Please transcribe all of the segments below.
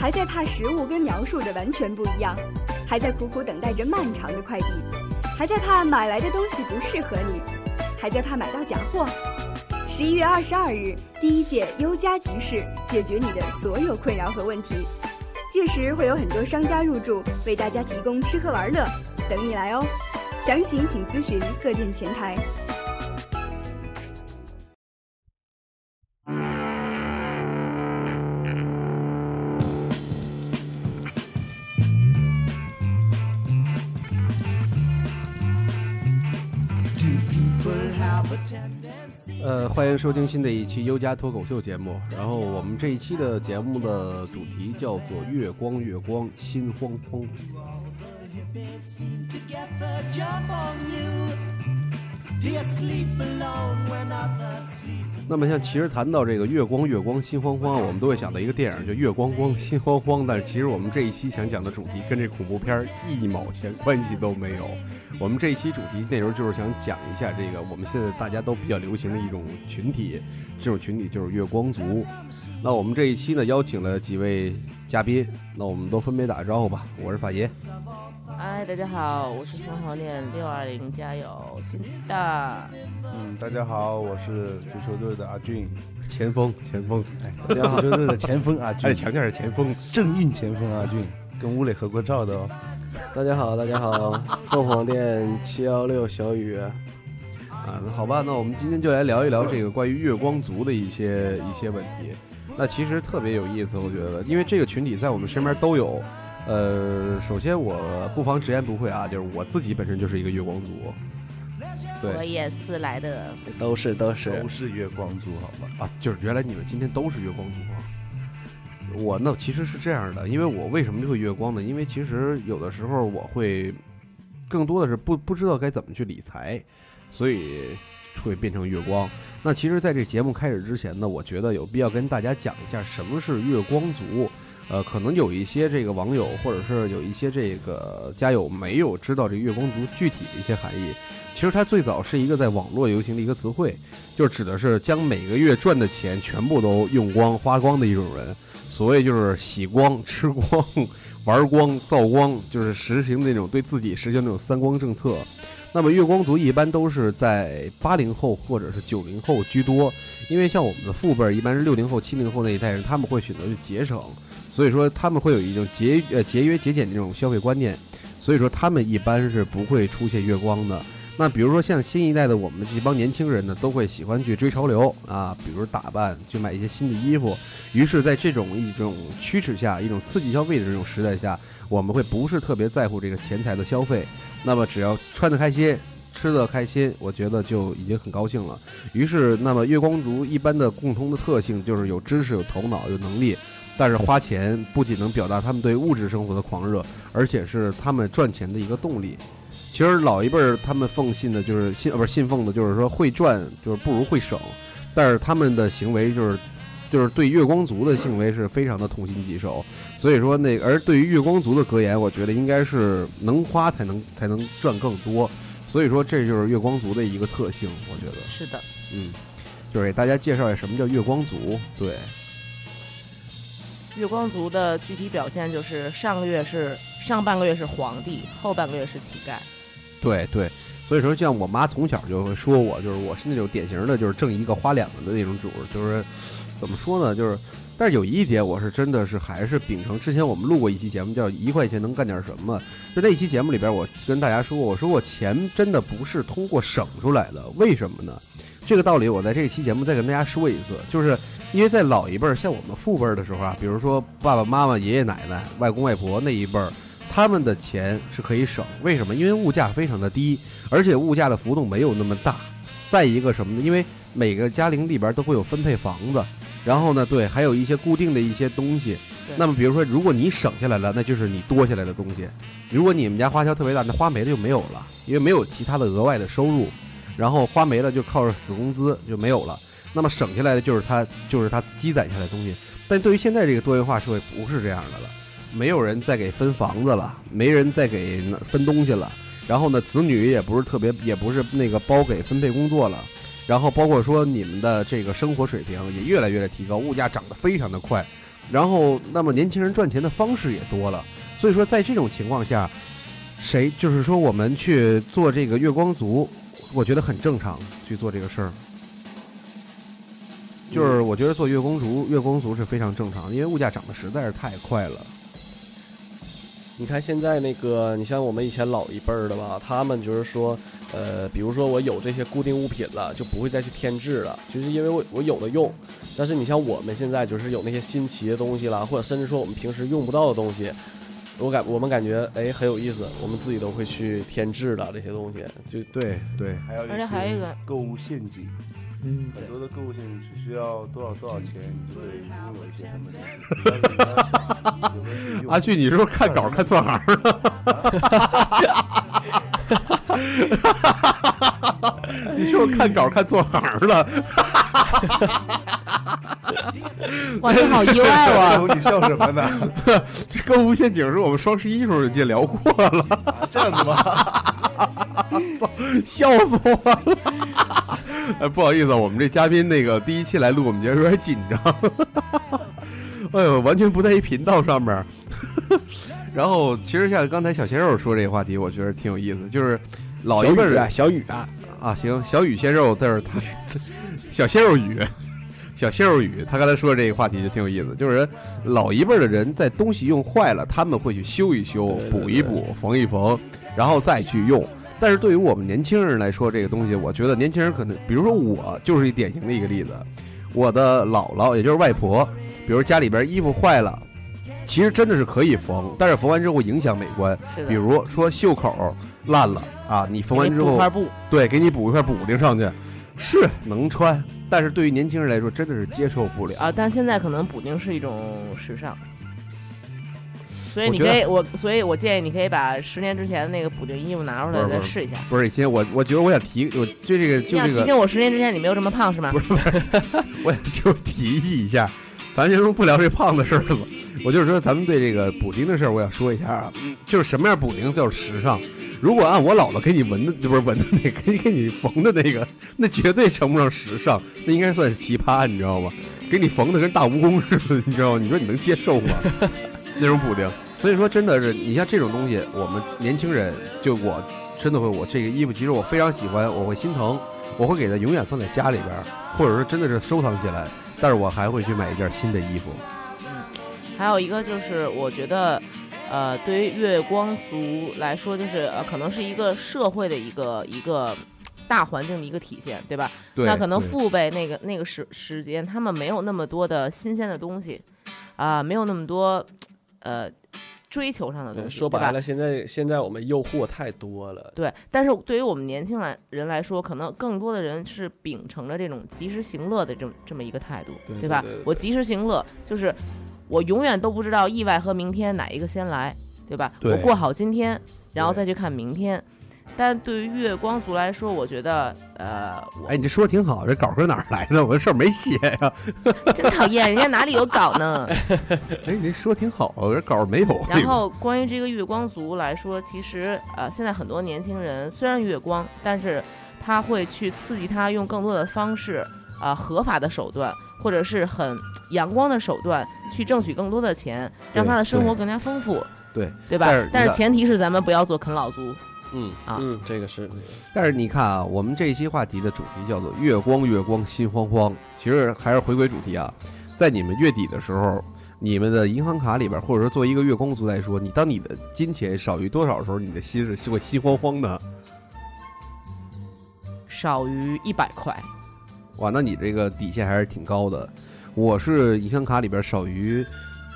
还在怕食物跟描述的完全不一样，还在苦苦等待着漫长的快递，还在怕买来的东西不适合你，还在怕买到假货。十一月二十二日，第一届优家集市解决你的所有困扰和问题，届时会有很多商家入驻，为大家提供吃喝玩乐，等你来哦。详情请咨询各店前台。呃，欢迎收听新的一期优家脱口秀节目。然后我们这一期的节目的主题叫做“月光月光心慌慌”。那么，像其实谈到这个“月光月光心慌慌”，我们都会想到一个电影，叫《月光光心慌慌》。但是，其实我们这一期想讲的主题跟这恐怖片一毛钱关系都没有。我们这一期主题内容就是想讲一下这个我们现在大家都比较流行的一种群体，这种群体就是月光族。那我们这一期呢，邀请了几位嘉宾，那我们都分别打个招呼吧。我是法爷。嗨，大家好，我是凤凰店六二零，加油，新的。嗯，大家好，我是足球队的阿俊，前锋，前锋。哎，大家好，足球队的前锋阿俊，哎，强调是前锋，正印前锋阿俊，跟吴磊合过照的哦。大家好，大家好，凤凰店七幺六小雨。啊，那好吧，那我们今天就来聊一聊这个关于月光族的一些一些问题。那其实特别有意思，我觉得，因为这个群体在我们身边都有。呃，首先我不妨直言不讳啊，就是我自己本身就是一个月光族，对，我也是来的，都是都是都是月光族，好吧？啊，就是原来你们今天都是月光族啊。我呢其实是这样的，因为我为什么会月光呢？因为其实有的时候我会更多的是不不知道该怎么去理财，所以会变成月光。那其实在这节目开始之前呢，我觉得有必要跟大家讲一下什么是月光族。呃，可能有一些这个网友，或者是有一些这个家友没有知道这月光族具体的一些含义。其实它最早是一个在网络流行的一个词汇，就指的是将每个月赚的钱全部都用光、花光的一种人。所谓就是洗光、吃光、玩光、造光，就是实行那种对自己实行那种三光政策。那么月光族一般都是在八零后或者是九零后居多，因为像我们的父辈一般是六零后、七零后那一代人，他们会选择去节省。所以说他们会有一种节呃节约节俭这种消费观念，所以说他们一般是不会出现月光的。那比如说像新一代的我们这帮年轻人呢，都会喜欢去追潮流啊，比如打扮，去买一些新的衣服。于是，在这种一种驱使下，一种刺激消费的这种时代下，我们会不是特别在乎这个钱财的消费。那么只要穿得开心，吃得开心，我觉得就已经很高兴了。于是，那么月光族一般的共同的特性就是有知识、有头脑、有能力。但是花钱不仅能表达他们对物质生活的狂热，而且是他们赚钱的一个动力。其实老一辈儿他们奉信的就是信，呃不是信奉的，就是说会赚就是不如会省。但是他们的行为就是，就是对月光族的行为是非常的痛心疾首。所以说那而对于月光族的格言，我觉得应该是能花才能才能赚更多。所以说这就是月光族的一个特性，我觉得是的，嗯，就是给大家介绍一下什么叫月光族，对。月光族的具体表现就是上个月是上半个月是皇帝，后半个月是乞丐。对对，所以说像我妈从小就会说我，就是我是那种典型的，就是挣一个花两个的那种主，就是怎么说呢？就是，但是有一点我是真的是还是秉承之前我们录过一期节目叫一块钱能干点什么，就那一期节目里边我跟大家说，我说我钱真的不是通过省出来的，为什么呢？这个道理我在这期节目再跟大家说一次，就是。因为在老一辈儿，像我们父辈儿的时候啊，比如说爸爸妈妈、爷爷奶奶、外公外婆那一辈儿，他们的钱是可以省。为什么？因为物价非常的低，而且物价的浮动没有那么大。再一个什么呢？因为每个家庭里边都会有分配房子，然后呢，对，还有一些固定的一些东西。那么比如说，如果你省下来了，那就是你多下来的东西；如果你们家花销特别大，那花没了就没有了，因为没有其他的额外的收入，然后花没了就靠着死工资就没有了。那么省下来的就是他，就是他积攒下来的东西。但对于现在这个多元化社会，不是这样的了，没有人再给分房子了，没人再给分东西了。然后呢，子女也不是特别，也不是那个包给分配工作了。然后包括说你们的这个生活水平也越来越的提高，物价涨得非常的快。然后那么年轻人赚钱的方式也多了，所以说在这种情况下，谁就是说我们去做这个月光族，我觉得很正常去做这个事儿。就是我觉得做月光族，月光族是非常正常的，因为物价涨得实在是太快了。你看现在那个，你像我们以前老一辈儿的吧，他们就是说，呃，比如说我有这些固定物品了，就不会再去添置了，就是因为我我有的用。但是你像我们现在就是有那些新奇的东西啦，或者甚至说我们平时用不到的东西，我感我们感觉哎很有意思，我们自己都会去添置的这些东西，就对对，还有一而且还有一个些购物陷阱，嗯，很多的购物陷阱只需要多少多少钱，你就可以拥有一些什么阿俊，你是不是看稿看错行了？你是不是看稿看错行了？哇，你好意外哎哦！呦你笑什么呢？这购物陷阱是我们双十一时候就聊过了，啊这样子吗？笑死我了！哎，不好意思，啊，我们这嘉宾那个第一期来录我们觉得有点紧张，哎呦，完全不在一频道上面。然后，其实像刚才小鲜肉说这个话题，我觉得挺有意思，就是老一辈儿小雨啊，小雨啊，啊，行，小雨鲜肉，但是他小鲜肉雨，小鲜肉雨，他刚才说的这个话题就挺有意思，就是老一辈儿的人在东西用坏了，他们会去修一修、补一补、缝一缝，然后再去用。但是对于我们年轻人来说，这个东西，我觉得年轻人可能，比如说我就是一典型的一个例子，我的姥姥也就是外婆，比如家里边衣服坏了。其实真的是可以缝，但是缝完之后会影响美观。比如说袖口烂了啊，你缝完之后补块布，对，给你补一块补丁上去，是能穿，但是对于年轻人来说真的是接受不了。啊，但现在可能补丁是一种时尚，所以你可以我，所以我建议你可以把十年之前的那个补丁衣服拿出来再试一下。不是，先我我觉得我想提，我就这个就这个，醒我十年之前你没有这么胖是吗？不是 我就提议一下，咱先说不聊这胖的事儿了吧。我就是说，咱们对这个补丁的事儿，我想说一下啊，嗯就是什么样补丁叫时尚。如果按我姥姥给你纹的，不是纹的那个，给你给你缝的那个，那绝对称不上时尚，那应该算是奇葩，你知道吗？给你缝的跟大蜈蚣似的，你知道吗？你说你能接受吗？那种补丁。所以说，真的是你像这种东西，我们年轻人，就我真的会，我这个衣服其实我非常喜欢，我会心疼，我会给它永远放在家里边儿，或者说真的是收藏起来，但是我还会去买一件新的衣服。嗯还有一个就是，我觉得，呃，对于月光族来说，就是呃，可能是一个社会的一个一个大环境的一个体现，对吧？对，那可能父辈那个那个时时间，他们没有那么多的新鲜的东西，啊、没有那么多，呃，追求上的东西。对说白了，现在现在我们诱惑太多了，对，但是对于我们年轻来人来说，可能更多的人是秉承着这种及时行乐的这么这么一个态度，吧对对对对我及时行乐，就是我永远都不知道意外和明天哪一个先来，对吧？对我过好今天，然后再去看明天。但对于月光族来说，我觉得，呃，我哎，你这说的挺好，这稿搁哪儿来的？我这事儿没写呀。真讨厌，人家哪里有稿呢？哎，你这说得挺好，我这稿儿没有。然后关于这个月光族来说，其实呃，现在很多年轻人虽然月光，但是他会去刺激他用更多的方式，啊、合法的手段，或者是很阳光的手段去挣取更多的钱，让他的生活更加丰富，对，对吧？但是前提是咱们不要做啃老族。嗯啊嗯，这个是但是你看啊，我们这一期话题的主题叫做“月光月光心慌慌”，其实还是回归主题啊。在你们月底的时候，你们的银行卡里边，或者说作为一个月光族来说，你当你的金钱少于多少的时候，你的心是会心慌慌的。少于一百块，哇，那你这个底线还是挺高的。我是银行卡里边少于，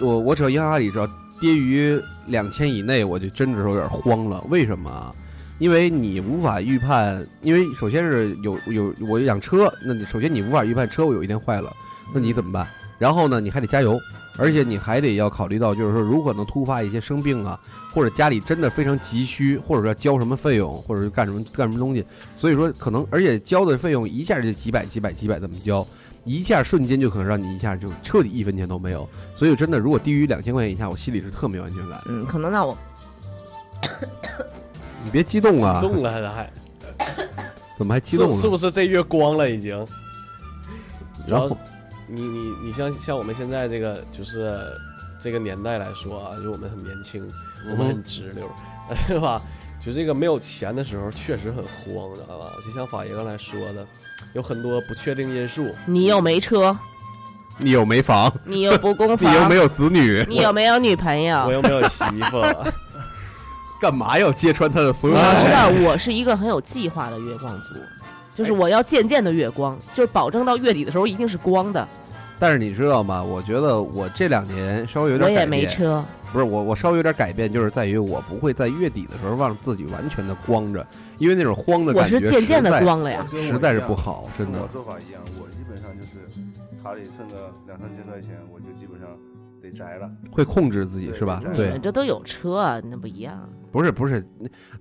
我我只要银行卡里只要低于两千以内，我就真的是有点慌了。为什么啊？因为你无法预判，因为首先是有有我养车，那你首先你无法预判车我有一天坏了，那你怎么办？然后呢，你还得加油，而且你还得要考虑到，就是说如果能突发一些生病啊，或者家里真的非常急需，或者说交什么费用，或者是干什么干什么东西，所以说可能而且交的费用一下就几百几百几百这么交，一下瞬间就可能让你一下就彻底一分钱都没有。所以真的，如果低于两千块钱以下，我心里是特没有安全感。嗯，可能那我你别激动啊！激动了还 怎么还激动了？是是不是这月光了已经？然后你你你像像我们现在这个就是这个年代来说啊，就我们很年轻，我们很直溜，对吧？就这个没有钱的时候，确实很慌，知道吧？就像法爷刚才说的，有很多不确定因素。你又没车，你又没房？你又不供 房你又没，有子女？你又没有女朋友我？又没有媳妇，干嘛要揭穿他的所有我的知道我是一个很有计划的月光族，就是我要渐渐的月光，就是保证到月底的时候一定是光的。但是你知道吗？我觉得我这两年稍微有我也点改变，没车，不是我，我稍微有点改变，就是在于我不会在月底的时候让自己完全的光着，因为那种慌的我感觉是渐渐的光了呀。实在是不好，真的我。做法一样，我基本上就是卡里剩个两三千块钱，我就基本上得宅了。会控制自己是吧？对你对们，这都有车啊，那不一样。不是不是，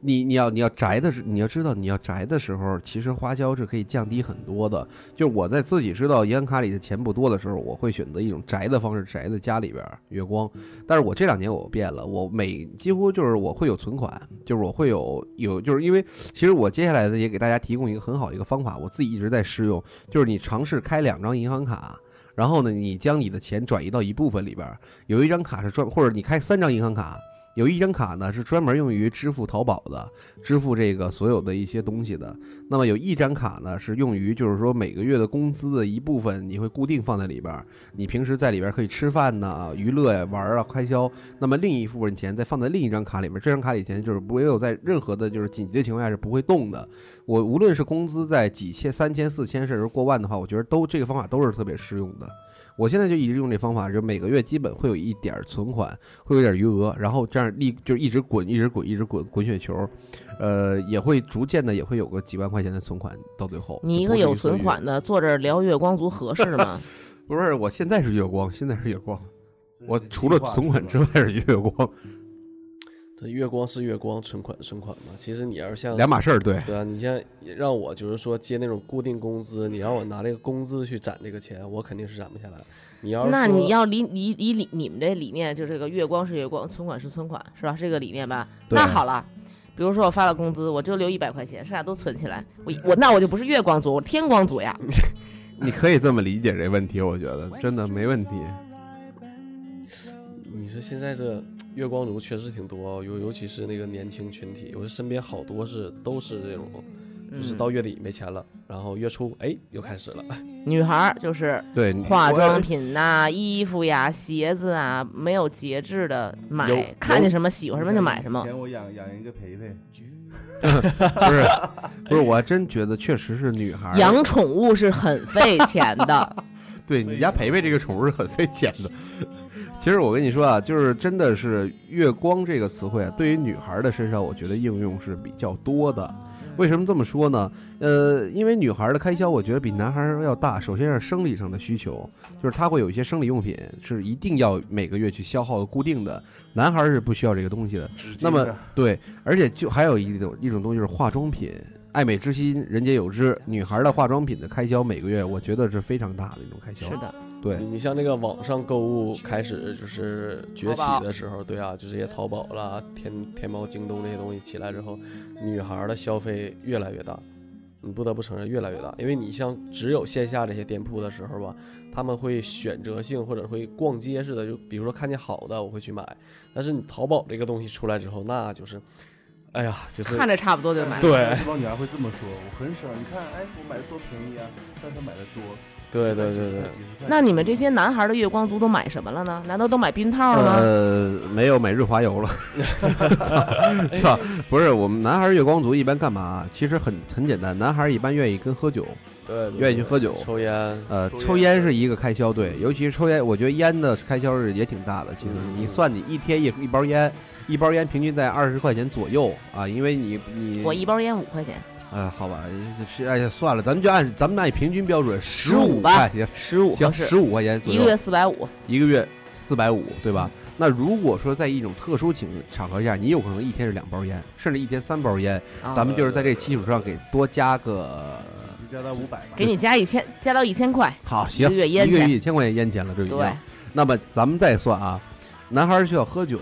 你你要你要宅的时，你要知道你要宅的时候，其实花销是可以降低很多的。就是我在自己知道银行卡里的钱不多的时候，我会选择一种宅的方式，宅在家里边儿月光。但是我这两年我变了，我每几乎就是我会有存款，就是我会有有，就是因为其实我接下来呢也给大家提供一个很好的一个方法，我自己一直在试用，就是你尝试开两张银行卡。然后呢，你将你的钱转移到一部分里边，有一张卡是专，或者你开三张银行卡，有一张卡呢是专门用于支付淘宝的，支付这个所有的一些东西的。那么有一张卡呢是用于，就是说每个月的工资的一部分，你会固定放在里边，你平时在里边可以吃饭呐、娱乐呀、玩啊、开销。那么另一部分钱再放在另一张卡里面，这张卡里钱就是没有在任何的就是紧急的情况下是不会动的。我无论是工资在几千、三千、四千，甚至过万的话，我觉得都这个方法都是特别适用的。我现在就一直用这方法，就每个月基本会有一点儿存款，会有点余额，然后这样立就一直滚，一直滚，一直滚，滚雪球，呃，也会逐渐的也会有个几万块钱的存款到最后。你一个有存款的坐这儿聊月光族合适吗？不是，我现在是月光，现在是月光，我除了存款之外是月光，这月光是月光，存款是存款嘛。其实你要是像两码事儿。对，对啊，你像让我就是说接那种固定工资，你让我拿这个工资去攒这个钱，我肯定是攒不下来。你要是那你要理理理理你们这理念，就这个月光是月光，存款是存款，是吧？这个理念吧。那好了，比如说我发了工资，我就留一百块钱，剩下都存起来。我我那我就不是月光族，我天光族呀。你可以这么理解这问题，我觉得真的没问题。你说现在这月光族确实挺多、哦，尤尤其是那个年轻群体，我身边好多是都是这种，就是嗯到月底没钱了，然后月初哎又开始了。女孩就是对，化妆品呐、衣服呀、鞋子啊，没有节制的买，看见什么喜欢什么就买什么以。前我养养一个培培，不是不是，我还真觉得确实是女孩养宠物是很费钱的，对你家培培这个宠物是很费钱的。其实我跟你说啊，就是真的是“月光”这个词汇啊，对于女孩的身上，我觉得应用是比较多的。为什么这么说呢？呃，因为女孩的开销，我觉得比男孩要大。首先是生理上的需求，就是她会有一些生理用品是一定要每个月去消耗的固定的，男孩是不需要这个东西的。那么对，而且就还有一种一种东西是化妆品，爱美之心，人皆有之。女孩的化妆品的开销每个月，我觉得是非常大的一种开销。是，的，对你，像那个网上购物开始就是崛起的时候，对啊，就这些淘宝啦、天天猫、京东这些东西起来之后，女孩的消费越来越大。你不得不承认越来越大，因为你像只有线下这些店铺的时候吧，他们会选择性或者会逛街似的，就比如说看见好的我会去买，但是你淘宝这个东西出来之后，那就是，哎呀，就是看着差不多就买。对这帮女孩会这么说，我很少。你看，哎，我买的多便宜啊，但是她买的多。对对对对，那你们这些男孩的月光族都买什么了呢？难道都买避孕套了吗？呃，没有买润滑油了。操，不是我们男孩月光族一般干嘛？其实很很简单，男孩一般愿意跟喝酒，对对对愿意去喝酒抽烟，呃，抽抽烟烟是一个开销，对，尤其是抽烟，我觉得烟的开销是也挺大的。其实嗯你算你一天一一包烟，一包烟平均在二十块钱左右啊，因为你你我一包烟五块钱，呃，好吧，是哎呀，算了，咱们就按咱们按平均标准十15吧块钱，十五十五块钱左右，一个月四百五。一个月四百五，对吧？那如果说在一种特殊情场合下，你有可能一天是两包烟，甚至一天三包烟，啊咱们就是在这基础上给多加个，加到五百吧。给你加一千，加到一千块。好行，一个月烟一个月钱一千块钱烟钱了，这已经。对，那么咱们再算啊，男孩儿需要喝酒，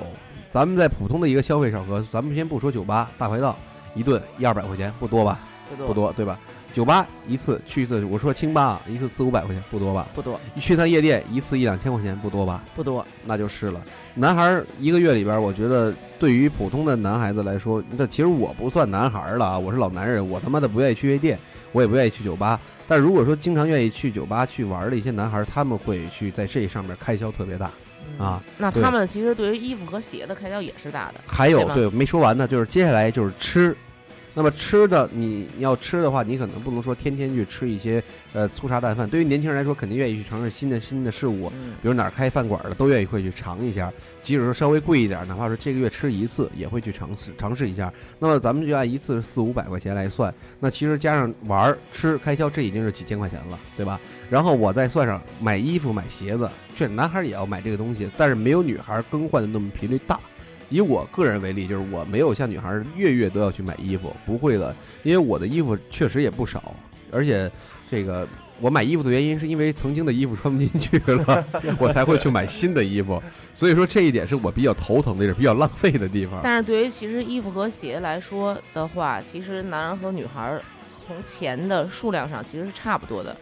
咱们在普通的一个消费场合，咱们先不说酒吧、大排档，一顿一二百块钱不多吧？不多不。多，对吧？酒吧一次去一次，我说清吧啊，一次四五百块钱不多吧？不多一去趟夜店一次一两千块钱不多吧？不多，那就是了。男孩儿一个月里边儿，我觉得对于普通的男孩子来说，那其实我不算男孩儿了啊，我是老男人，我他妈的不愿意去夜店，我也不愿意去酒吧。但如果说经常愿意去酒吧去玩的一些男孩儿，他们会去在这上面开销特别大。嗯啊。那他们其实对于衣服和鞋的开销也是大的。还有对对没说完呢，就是接下来就是吃。那么吃的你你要吃的话，你可能不能说天天去吃一些呃粗茶淡饭。对于年轻人来说，肯定愿意去尝试新的新的事物，嗯，比如哪儿开饭馆的都愿意会去尝一下，即使说稍微贵一点，哪怕是这个月吃一次，也会去尝试尝试一下。那么咱们就按一次四五百块钱来算，那其实加上玩儿吃开销，这已经是几千块钱了，对吧？然后我再算上买衣服、买鞋子，确实男孩儿也要买这个东西，但是没有女孩儿更换的那么频率大。以我个人为例，就是我没有像女孩儿月月都要去买衣服，不会的，因为我的衣服确实也不少，而且这个我买衣服的原因是因为曾经的衣服穿不进去了，我才会去买新的衣服。所以说这一点是我比较头疼的，也是比较浪费的地方。但是对于其实衣服和鞋来说的话，其实男人和女孩儿从钱的数量上其实是差不多的。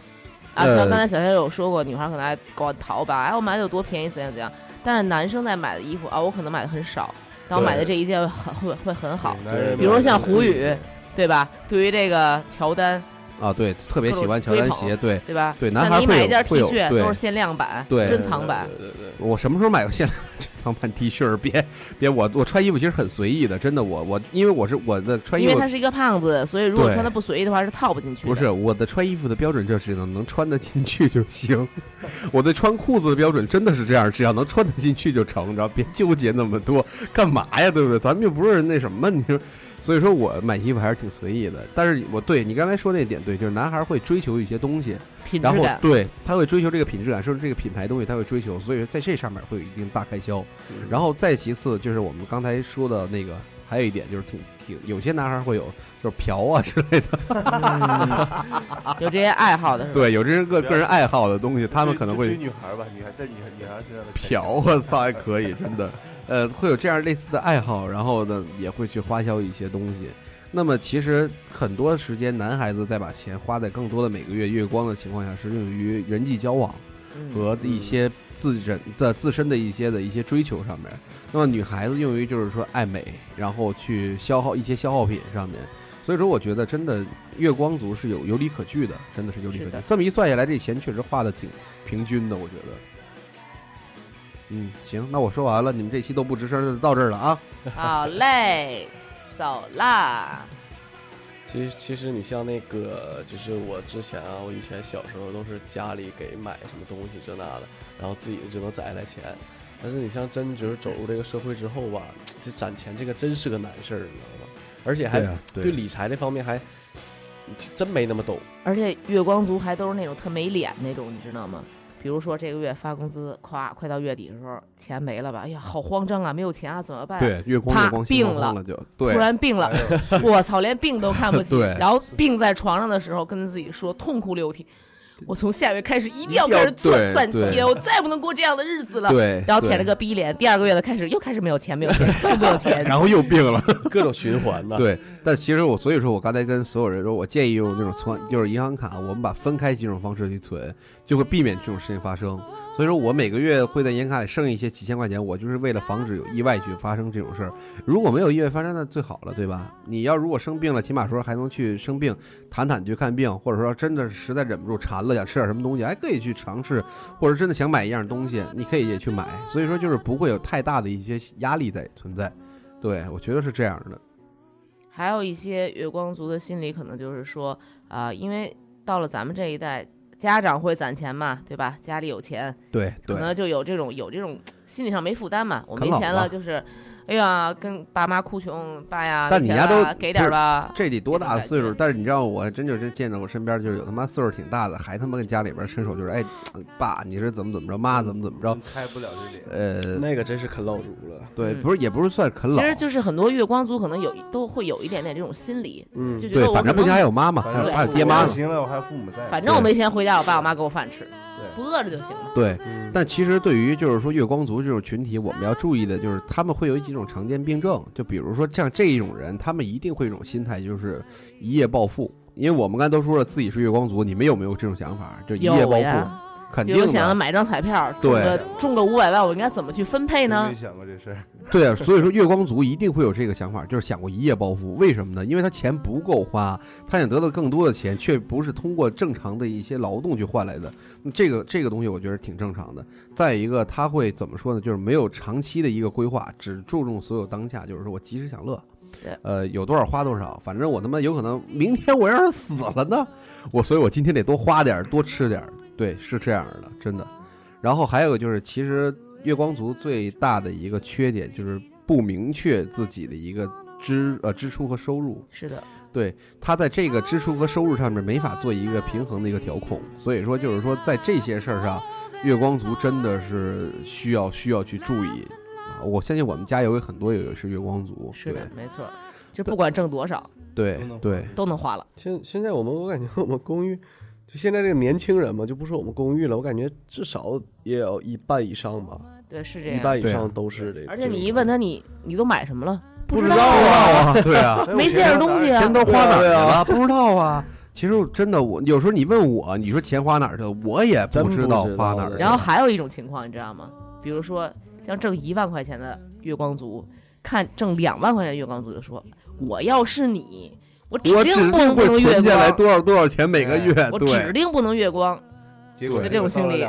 啊，呃像刚才小仙有说过，女孩儿可能爱逛淘宝，哎，我买的有多便宜，怎样怎样。但是男生在买的衣服啊，我可能买的很少，但我买的这一件很会会很好。比如说像胡宇，对吧？对于这个乔丹，啊，对，特别喜欢乔丹鞋，对对吧？对男孩会买一件 T 恤都是限量版，对珍藏版。对对对我什么时候买过限量 珍藏版 T 恤？别别，我我穿衣服其实很随意的，真的，我我因为我是我的穿衣服因为他是一个胖子，所以如果穿的不随意的话是套不进去的。不是我的穿衣服的标准就是能能穿得进去就行，我的穿裤子的标准真的是这样，只要能穿得进去就成，你知道，别纠结那么多，干嘛呀？对不对？咱们又不是那什么，你说，所以说我买衣服还是挺随意的。但是我对你刚才说那点对，就是男孩会追求一些东西，然后品质感。对他会追求这个品质感，甚至这个品牌东西他会追求，所以说在这上面会有一定大开销。嗯然后再其次就是我们刚才说的那个，还有一点就是挺挺有些男孩会有就是嫖啊之类的。有这些爱好的是吧？对，有这些个个人爱好的东西，他们可能会追女孩吧，女孩在女孩女孩身上嫖，我操，还可以，真的，呃，会有这样类似的爱好，然后呢，也会去花销一些东西。那么其实很多时间，男孩子在把钱花在更多的每个月月光的情况下，是用于人际交往嗯和一些自身的自身的一些的一些追求上面。那么女孩子用于就是说爱美，然后去消耗一些消耗品上面。所以说，我觉得真的月光族是有有理可据的，真的是有理可据。这么一算下来，这钱确实花的挺平均的，我觉得。嗯，行，那我说完了，你们这期都不吱声，就到这儿了啊。好嘞，走啦。其实其实你像那个，就是我之前啊，我以前小时候都是家里给买什么东西这那的，然后自己就能攒下来钱。但是你像真就是走入这个社会之后吧，这攒钱这个真是个难事儿，你知道吗？而且还啊，对理财这方面还真没那么懂。而且月光族还都是那种特没脸那种，你知道吗？比如说这个月发工资，咵，快到月底的时候，钱没了吧？哎呀，好慌张啊，没有钱啊，怎么办？，对月光啪月光心病了了就对突然病了，我操，连病都看不起。对然后病在床上的时候，跟自己说，痛哭流涕。我从下月开始一定要开始赚攒钱，我再也不能过这样的日子了。对，然后舔了，个逼脸，第二个月的开始又开始没有钱，没有钱，又没有钱。然后又病了。各种循环的。，对，但其实我所以说我刚才跟所有人说，我建议用那种存，就是银行卡，我们把分开几种方式去存，就会避免这种事情发生。所以说我每个月会在银行卡里剩一些几千块钱，我就是为了防止有意外去发生这种事儿。如果没有意外发生，那最好了，对吧？你要如果生病了，起码说还能去生病，坦坦去看病，或者说真的实在忍不住馋了，想吃点什么东西，还可以去尝试，或者真的想买一样东西，你可以也去买。所以说就是不会有太大的一些压力在存在。对，我觉得是这样的。还有一些月光族的心理，可能就是说，啊、因为到了咱们这一代，家长会攒钱嘛，对吧？家里有钱，对对可。能就有这种有这种心理上没负担嘛。我没钱了，就是，哎呀，跟爸妈哭穷，爸呀，但你家都给点吧。这得多大的岁数？但是你知道，我还真就是见着我身边就是有他妈岁数挺大的，还他妈跟家里边伸手就是，哎，爸你是怎么怎么着，妈怎么怎么着，开不了这脸。呃，那个真是啃老族了。对，嗯不是也不是算啃老其，实就是很多月光族可能有都会有一点点这种心理，嗯对，就觉得反正不可能家还有妈妈，反还有爹妈行了，我还有父母在。反正我没钱回家，我爸我妈给我饭吃，对不饿着就行了。对。嗯，但其实对于就是说月光族这种群体，我们要注意的就是他们会有几种常见病症，就比如说像这一种人，他们一定会有一种心态，就是一夜暴富。因为我们刚才都说了自己是月光族，你们有没有这种想法？就一夜暴富，肯定的。想要买张彩票，中个中个五百万，我应该怎么去分配呢没？想过这事儿。对啊，所以说月光族一定会有这个想法，就是想过一夜暴富。为什么呢？因为他钱不够花，他想得到更多的钱，却不是通过正常的一些劳动去换来的。这个这个东西我觉得挺正常的。再一个，他会怎么说呢？就是没有长期的一个规划，只注重所有当下，就是说我及时享乐。呃，有多少花多少，反正我他妈有可能明天我要是死了呢，我所以，我今天得多花点儿，多吃点儿。对，是这样的，真的。然后还有就是，其实月光族最大的一个缺点就是不明确自己的一个支呃支出和收入。是的，对他在这个支出和收入上面没法做一个平衡的一个调控，所以说就是说在这些事儿上，月光族真的是需要需要去注意啊！我相信我们家有很多也是月光族，是的，没错。就不管挣多少，对都能对对都能花了。现现在我们我感觉我们公寓，就现在这个年轻人嘛，就不说我们公寓了，我感觉至少也有一半以上吧，对，是这样。对啊半以上都是这个。而且你一问他，你你都买什么了？不知道啊，对啊，没见着东西啊钱。都花哪儿了？不知道啊。其实真的，我有时候你问我，你说钱花哪儿去了，我也不不知道花哪儿去了。然后还有一种情况，你知道吗？比如说像挣一万块钱的月光族，看挣两万块钱的月光族就说：“我要是你，我指定不能不能月存下来光，多少多少钱每个月，我指，定不能月光。结果就这种心理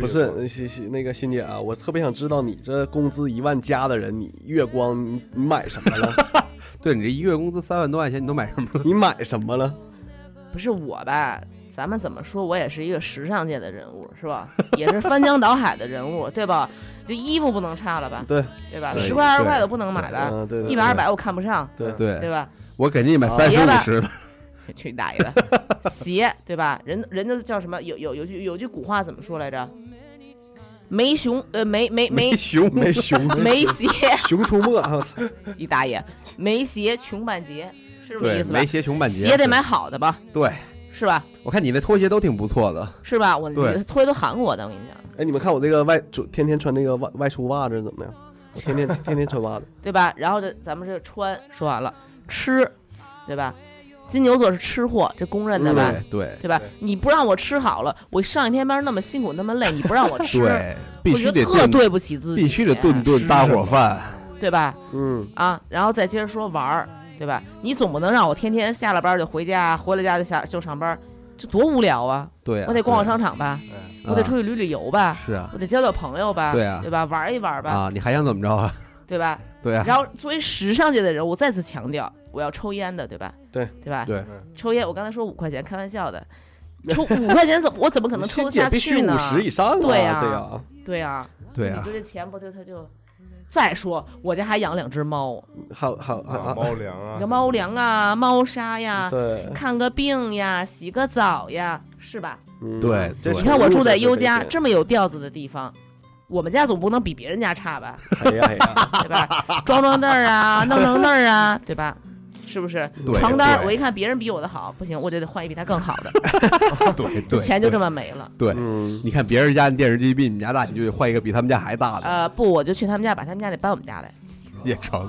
不是欣欣那个欣姐啊，我特别想知道你这工资一万加的人，你月光你你买什么了？对你这一月工资三万多块钱，你都买什么了？你买什么了？不是我吧？咱们怎么说？我也是一个时尚界的人物，是吧？也是翻江倒海的人物，对吧？这衣服不能差了吧？对对吧？十块二十块的不能买吧？一百二百我看不上，对对对吧？我给你买啊三十五十的，去大爷的！鞋对吧？人人家叫什么？有有有句有句古话怎么说来着？没熊呃没没没熊没熊 没 鞋，熊出没，我操！一大爷！没鞋穷半截，是这么意思吧对没？鞋穷半截，鞋得买好的吧，对。是吧？我看你那拖鞋都挺不错的，是吧？我对拖鞋都韩国的，我跟你讲，哎，你们看我这个外就天天穿这个外外出袜子怎么样？我天天天天穿袜子，对吧？然后这咱们这穿说完了，吃，对吧？金牛座是吃货，这公认的吧？对对对吧？你不让我吃好了，我上一天班那么辛苦那么累，你不让我吃，对，必须我觉得特，对不起自己，必须得顿顿大伙饭，对吧？嗯，啊，然后再接着说玩儿，对吧？你总不能让我天天下了班就回家，回了家就下就上班，这多无聊啊！对啊，我得逛逛商场吧，哎我得出去旅旅游吧，是啊我得交交朋友吧，对啊对吧？玩一玩吧，啊，你还想怎么着啊？对吧？对啊，然后作为时尚界的人，我再次强调，我要抽烟的，对吧？对。对吧？对。抽烟，我刚才说五块钱，开玩笑的，抽五块钱怎么我怎么可能抽欣得下姐必须去呢五？十以上啊，对呀对呀，对啊，对啊。你说，这钱不就他就。再说，我家还养两只猫，好好好猫粮啊。你个，猫粮啊、猫砂呀，对，看个病呀、洗个澡呀，是吧？嗯。对你看我住在优家这么有调子的地方，我们家总不能比别人家差吧？哎呀哎呀，对吧？装装那儿啊，弄弄那儿啊，对吧？是不是？床单我一看别人比我的好，不行，我就得换一比他更好的，对对，钱就这么么没了。对。嗯，你看别人家的电视机比你们家大，你就得换一个比他们家还大的，呃，不，我就去他们家，把他们家得搬我们家来。也成。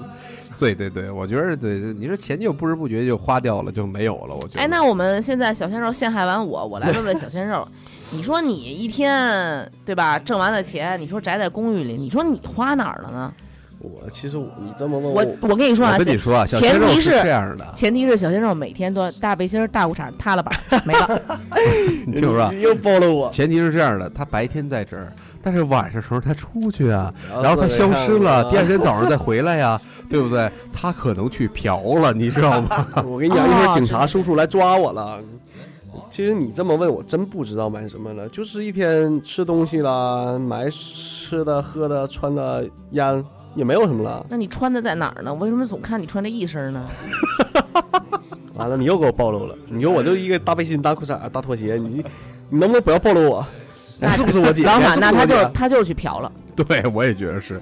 对对对，我觉得对，对你说钱就不知不觉就花掉了，就没有了。我觉得。哎，那我们现在小鲜肉陷害完我，我来问问小鲜肉，你说你一天对吧，挣完了钱，你说宅在公寓里，你说你花哪儿了呢？我其实我你这么问我我跟你说啊，跟你说啊，前提是这样的，前提是小鲜肉每天都大背心、大裤衩、塌了板没了。你听我说啊，又暴露我，前提是这样的，他白天在这儿，但是晚上时候他出去啊，然然后他消失了，第二天。天早上再回来呀，对不对？他可能去嫖了，你知道吗？我跟你讲，一会儿警察叔叔来抓我了。其实你这么问，我真不知道买什么了，就是一天吃东西啦，买吃的、喝的、穿的、烟，也没有什么了。那你穿的在哪儿呢？为什么总看你穿这一身呢？完了，你又给我暴露了。你说我就一个大背心、大裤衩、大拖鞋，你你能不能不要暴露我？那是不是我姐？老板，那他就他就去嫖了。对，我也觉得是。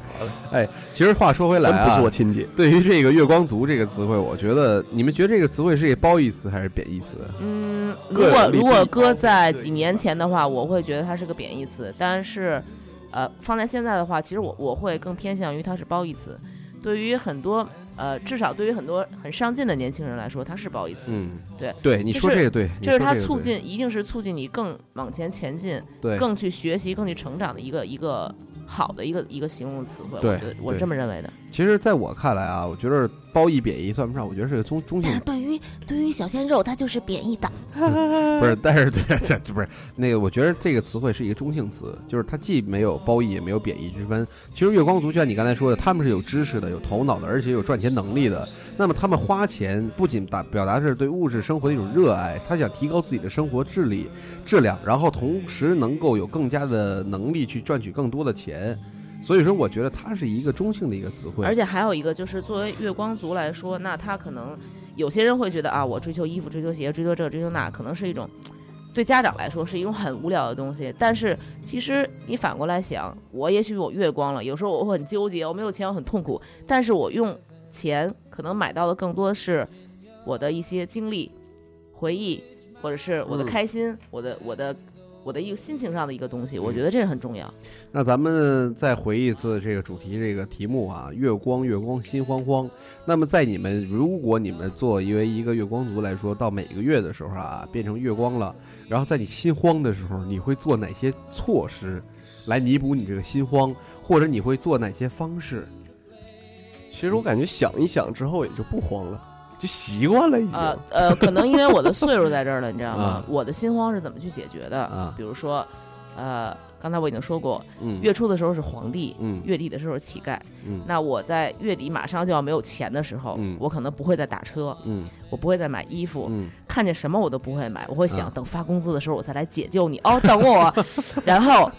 哎，其实话说回来啊，真不是我亲姐。对于这个“月光族”这个词汇，我觉得你们觉得这个词汇是一个褒义词还是贬义词？嗯，如果如果搁在几年前的话，我会觉得它是个贬义词，但是，呃，放在现在的话，其实我我会更偏向于它是褒义词。对于很多呃，至少对于很多很上进的年轻人来说，它是褒义词。嗯，对对，你说这个对，你这是它说个对促进，一定是促进你更往前前进，对更去学习、更去成长的一个一个好的一个一个形容词汇。对我觉得我对这么认为的。其实，在我看来啊，我觉得褒义贬义算不上，我觉得是个中中性但是对于对于小鲜肉，他就是贬义的。不是，但是对对，不是那个，我觉得这个词汇是一个中性词，就是它既没有褒义也没有贬义之分。其实月光族就像你刚才说的，他们是有知识的、有头脑的，而且有赚钱能力的。那么他们花钱不仅达表达是对物质生活的一种热爱，他想提高自己的生活质力、质量，然后同时能够有更加的能力去赚取更多的钱。所以说，我觉得它是一个中性的一个词汇。而且还有一个就是，作为月光族来说，那他可能有些人会觉得啊，我追求衣服、追求鞋、追求这、追求那，可能是一种对家长来说是一种很无聊的东西。但是其实你反过来想，我也许我月光了，有时候我会很纠结，我没有钱，我很痛苦，但是我用钱可能买到的更多的是我的一些经历、回忆，或者是我的嗯开心，我的我的我的一个心情上的一个东西，我觉得这个很重要。那咱们再回忆一次这个主题，这个题目啊，月光月光心慌慌。那么在你们如果你们作为一个月光族来说，到每个月的时候啊，变成月光了，然后在你心慌的时候，你会做哪些措施来弥补你这个心慌，或者你会做哪些方式？其实我感觉想一想之后也就不慌了，就习惯了已经。呃呃，可能因为我的岁数在这儿了，你知道吗啊？我的心慌是怎么去解决的？啊比如说，呃，刚才我已经说过，嗯，月初的时候是皇帝，嗯月底的时候是乞丐。嗯那我在月底马上就要没有钱的时候，嗯我可能不会再打车，嗯我不会再买衣服，嗯看见什么我都不会买，我会想啊等发工资的时候我再来解救你。哦，等我，然后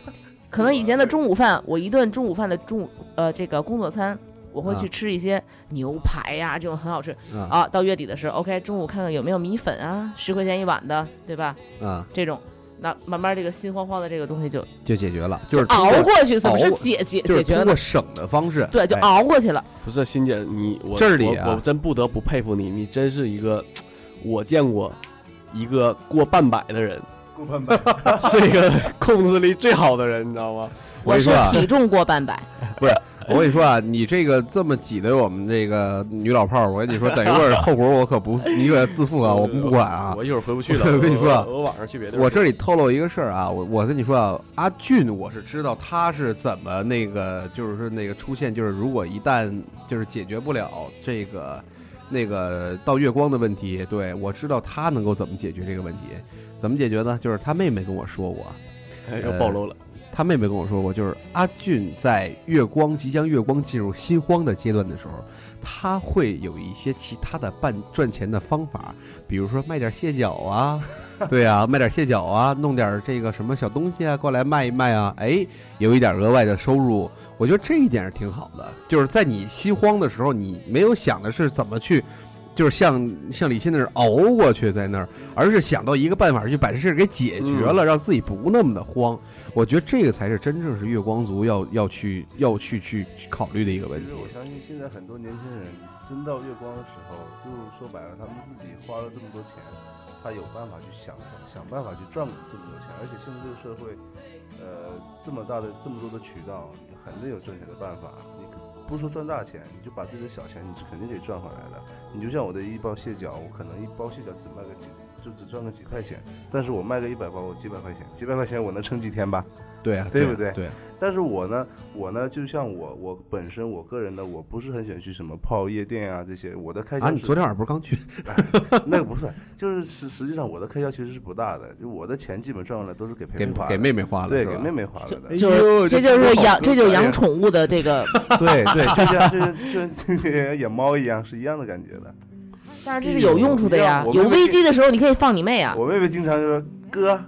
可能以前的中午饭，我一顿中午饭的中午呃这个工作餐。我会去啊吃一些牛排呀、这种很好吃啊啊。到月底的时候，OK，中午看看有没有米粉啊，十块钱一碗的，对吧？啊，这种，那慢慢这个心慌慌的这个东西就就解决了，就是通熬过过去，怎么是解解解决？通过省的方式，对，就哎熬过去了。不是欣姐，你我这里啊我我真不得不佩服你，你真是一个我见过一个过半百的人，过半百，是一个控制力最好的人，你知道吗？我说啊体重过半百，我跟你说啊，你这个这么挤兑我们这个女老炮儿，我跟你说，等一会儿后果我可不，你可自负啊，我们不管啊。我一会儿回不去了。我跟你说啊我我晚上去别的。我这里透露一个事儿啊，我我跟你说啊，阿俊我是知道他是怎么那个，就是说那个出现，就是如果一旦就是解决不了这个那个到月光的问题，对我知道他能够怎么解决这个问题，怎么解决呢？就是他妹妹跟我说过，哎又暴露了。他妹妹跟我说过，就是阿俊在月光即将月光进入心慌的阶段的时候，他会有一些其他的办赚钱的方法，比如说卖点蟹脚啊，对啊，卖点蟹脚啊，弄点这个什么小东西啊过来卖一卖啊，哎，有一点额外的收入，我觉得这一点是挺好的。就是在你心慌的时候，你没有想的是怎么去。就是像像李欣那儿熬过去在那儿，而是想到一个办法去把这事儿给解决了，让自己不那么的慌。我觉得这个才是真正是月光族要要去要去去去考虑的一个问题其实。我相信现在很多年轻人真到月光的时候，就说白了，他们自己花了这么多钱，他有办法去想想办法去赚这么多钱，而且现在这个社会，呃，这么大的这么多的渠道，你肯定有赚钱的办法。你不说赚大钱，你就把这个小钱，你是肯定得赚回来的。你就像我的一包蟹脚，我可能一包蟹脚只卖个几，就只赚个几块钱，但是我卖个一百包，我几百块钱，几百块钱我能撑几天吧？对啊，啊对不对对，但是我呢，我呢，就像我，我本身我个人呢，我不是很喜欢去什么泡夜店啊这些，我的开销啊，你昨天晚上不是刚去？那个不算，就是实实际上我的开销其实是不大的，就我的钱基本赚回来都是给培给培花的，给妹妹花了，对，给妹妹花了的，哎就这就是养这就是养宠物的这个，对对，就像就就就养猫一样，是一样的感觉的。但是这是有用处的呀有危机的时候你可以放你妹啊。我妹妹经常就说：“哥，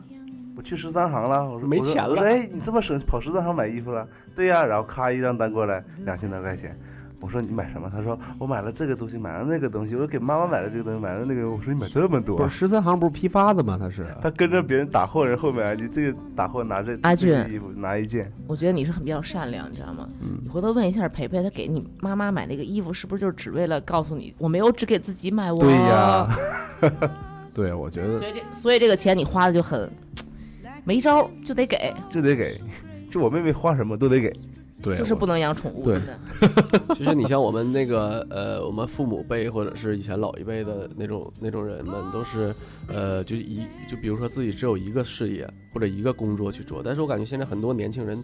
我去十三行了。”我说：“没钱了我说：“哎，你这么省，跑十三行买衣服了？”对呀、然后咔一张单过来，两千多块钱。我说：“你买什么？”他说：“我买了这个东西，买了那个东西，我给妈妈买了这个东西，买了那个。”我说：“你买这么多不是？”十三行不是批发的吗？他是 他跟着别人打货人后面，你这个打货拿着阿这个俊衣服拿一件，我觉得你是很比较善良，你知道吗？嗯你回头问一下培培，他给你妈妈买那个衣服，是不是就是只为了告诉你，我没有只给自己买？我对呀 对，我觉得所以这所以这个钱你花的就很没招，就得给。就得给，就我妹妹花什么都得给。对，就是不能养宠物。对就是你像我们那个呃，我们父母辈或者是以前老一辈的那种那种人们，都是呃，就一就比如说自己只有一个事业或者一个工作去做，但是我感觉现在很多年轻人，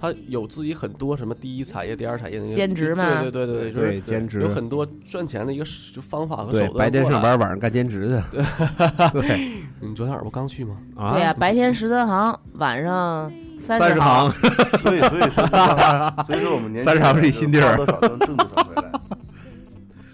他有自己很多什么第一产业、第二产业的那个兼职嘛对对对对，就是对兼职有很多赚钱的一个就方法和手段。白天上，班，晚上干兼职去。对你昨天晚上不刚去吗？啊，对呀，白天十三行，晚上三三十行行。所以所以说 所以说我们年轻三十行是一新地儿多少能挣多少回来。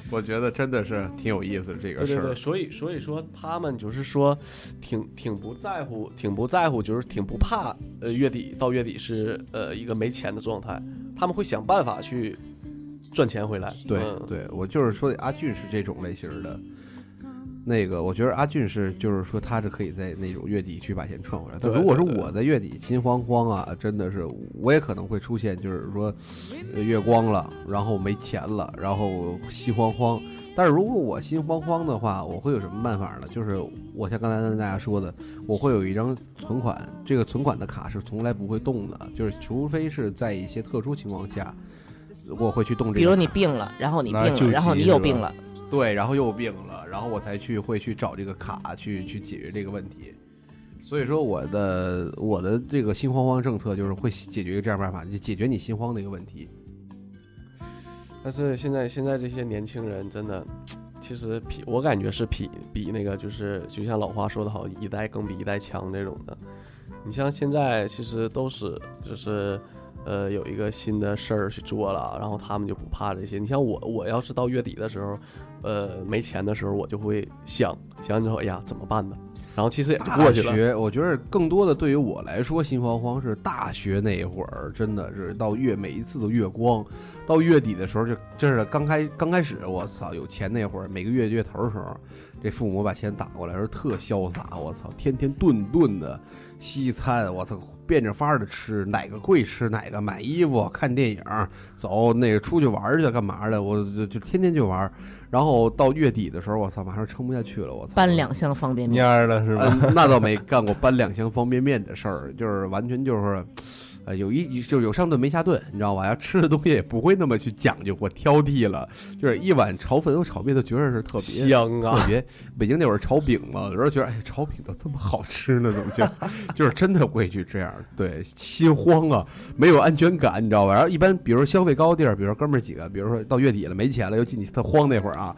我觉得真的是挺有意思的这个事儿对对对，。所以所以说他们就是说挺挺不在乎，挺不在乎，就是挺不怕呃月底到月底是呃一个没钱的状态，他们会想办法去赚钱回来。对嗯，对，我就是说阿俊是这种类型的。那个，我觉得阿俊是，就是说他是可以在那种月底去把钱赚回来。但对如果是对对我在月底心慌慌啊，真的是我也可能会出现，就是说呃月光了，然后没钱了，然后心慌慌。但是如果我心慌慌的话，我会有什么办法呢？就是我像刚才跟大家说的，我会有一张存款，这个存款的卡是从来不会动的，就是除非是在一些特殊情况下，我会去动这个。比如你病了，然后你病了，然后你有病了，对，然后又病了，然后我才去会去找这个卡去去解决这个问题。所以说我的我的这个心慌慌政策就是会解决一个这样办法，就解决你心慌的一个问题。但是现在现在这些年轻人真的，其实比我感觉是比比那个就是就像老话说的好，一代更比一代强这种的。你像现在其实都是就是呃有一个新的事儿去做了，然后他们就不怕这些。你像我，我要是到月底的时候，呃没钱的时候，我就会想想之后，哎呀怎么办呢？然后其实也就过去了。学，我觉得更多的对于我来说，心慌慌是大学那会儿，真的是到月每一次都月光，到月底的时候就真是刚开刚开始，我操，有钱那会儿，每个月月头的时候，这父母把钱打过来，时候特潇洒，我操，天天顿顿的西餐，我操，变着法儿的吃，哪个贵吃哪个，买衣服、看电影、走那个出去玩儿去干嘛的，我就就天天就玩儿，然后到月底的时候，我操，马上撑不下去了，我操，搬两箱方便面。蔫了是吧？嗯，那倒没干过搬两箱方便面的事儿，就是完全就是，呃，有一就有上顿没下顿，你知道吧？要吃的东西也不会那么去讲究或挑剔了，就是一碗炒粉和炒面都觉得是特别香啊！特别。北京那会儿炒饼嘛，有时候觉得哎，炒饼都这么好吃呢，怎么就 就是真的会去这样？对，心慌啊，没有安全感，你知道吧？然后一般比如说消费高地儿，比如说哥们儿几个，比如说到月底了没钱了，尤其你特慌那会儿啊。